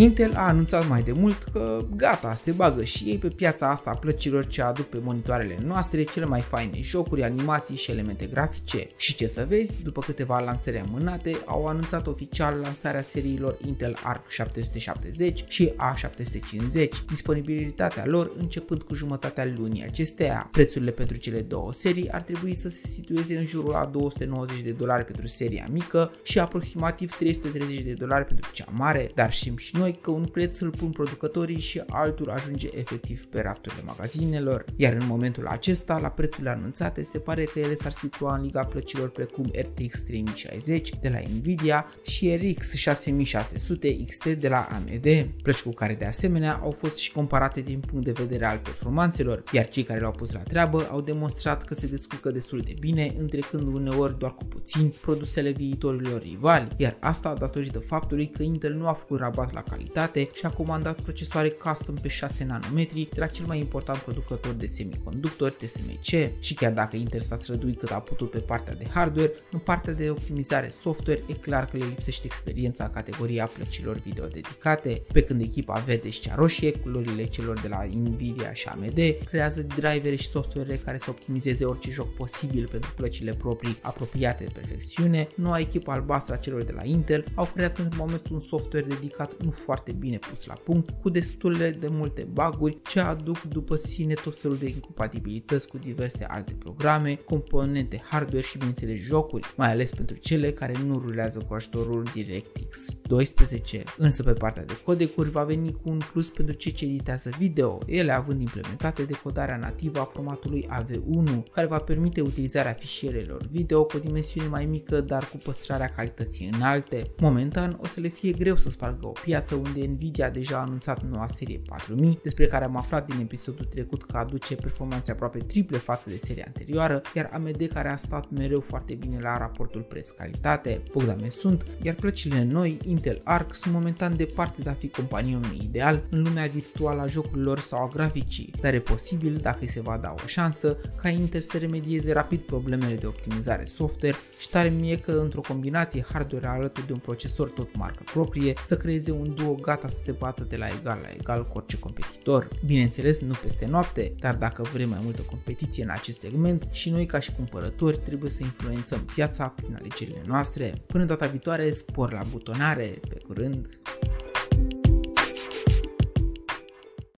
Intel a anunțat mai de mult că gata, se bagă și ei pe piața asta a plăcilor ce aduc pe monitoarele noastre cele mai faine jocuri, animații și elemente grafice. Și ce să vezi, după câteva lansări amânate, au anunțat oficial lansarea seriilor Intel Arc 770 și A750, disponibilitatea lor începând cu jumătatea lunii acesteia. Prețurile pentru cele două serii ar trebui să se situeze în jurul a 290 de dolari pentru seria mică și aproximativ 330 de dolari pentru cea mare, dar știm și noi noi că un preț îl pun producătorii și altul ajunge efectiv pe rafturile magazinelor, iar în momentul acesta, la prețurile anunțate, se pare că ele s-ar situa în liga plăcilor precum RTX 3060 de la Nvidia și RX 6600 XT de la AMD, plăci cu care de asemenea au fost și comparate din punct de vedere al performanțelor, iar cei care l-au pus la treabă au demonstrat că se descurcă destul de bine, întrecând uneori doar cu puțin produsele viitorilor rivali, iar asta datorită faptului că Intel nu a făcut rabat la calitate și a comandat procesoare custom pe 6 nanometri de la cel mai important producător de semiconductori, TSMC, și chiar dacă Intel s-a străduit cât a putut pe partea de hardware, în partea de optimizare software e clar că le lipsește experiența în categoria plăcilor video dedicate, pe când echipa verde și șcea roșie, culorile celor de la Nvidia și AMD, creează drivere și software care să optimizeze orice joc posibil pentru plăcile proprii apropiate de perfecțiune, noua echipă albastră a celor de la Intel au creat în momentul un software dedicat nu foarte bine pus la punct, cu destule de multe baguri ce aduc după sine tot felul de incompatibilități cu diverse alte programe, componente hardware și bineînțeles jocuri, mai ales pentru cele care nu rulează cu ajutorul DirectX 12. Însă pe partea de codecuri va veni cu un plus pentru cei ce editează video, ele având implementate decodarea nativă a formatului AV1, care va permite utilizarea fișierelor video cu o dimensiune mai mică, dar cu păstrarea calității înalte. Momentan o să le fie greu să spargă o piață unde Nvidia deja a anunțat noua serie 4000, despre care am aflat din episodul trecut că aduce performanțe aproape triple față de seria anterioară, iar AMD care a stat mereu foarte bine la raportul preț-calitate, Bogdame sunt, iar plăcile noi, Intel Arc, sunt momentan departe de a fi companionul ideal în lumea virtuală a jocurilor sau a graficii, dar e posibil, dacă îi se va da o șansă, ca Intel să remedieze rapid problemele de optimizare software și tare mie că într-o combinație hardware alături de un procesor tot marcă proprie, să creeze un duo gata să se bată de la egal la egal cu orice competitor. Bineînțeles, nu peste noapte, dar dacă vrem mai multă competiție în acest segment și noi ca și cumpărători trebuie să influențăm piața prin alegerile noastre. Până data viitoare, spor la butonare, pe curând!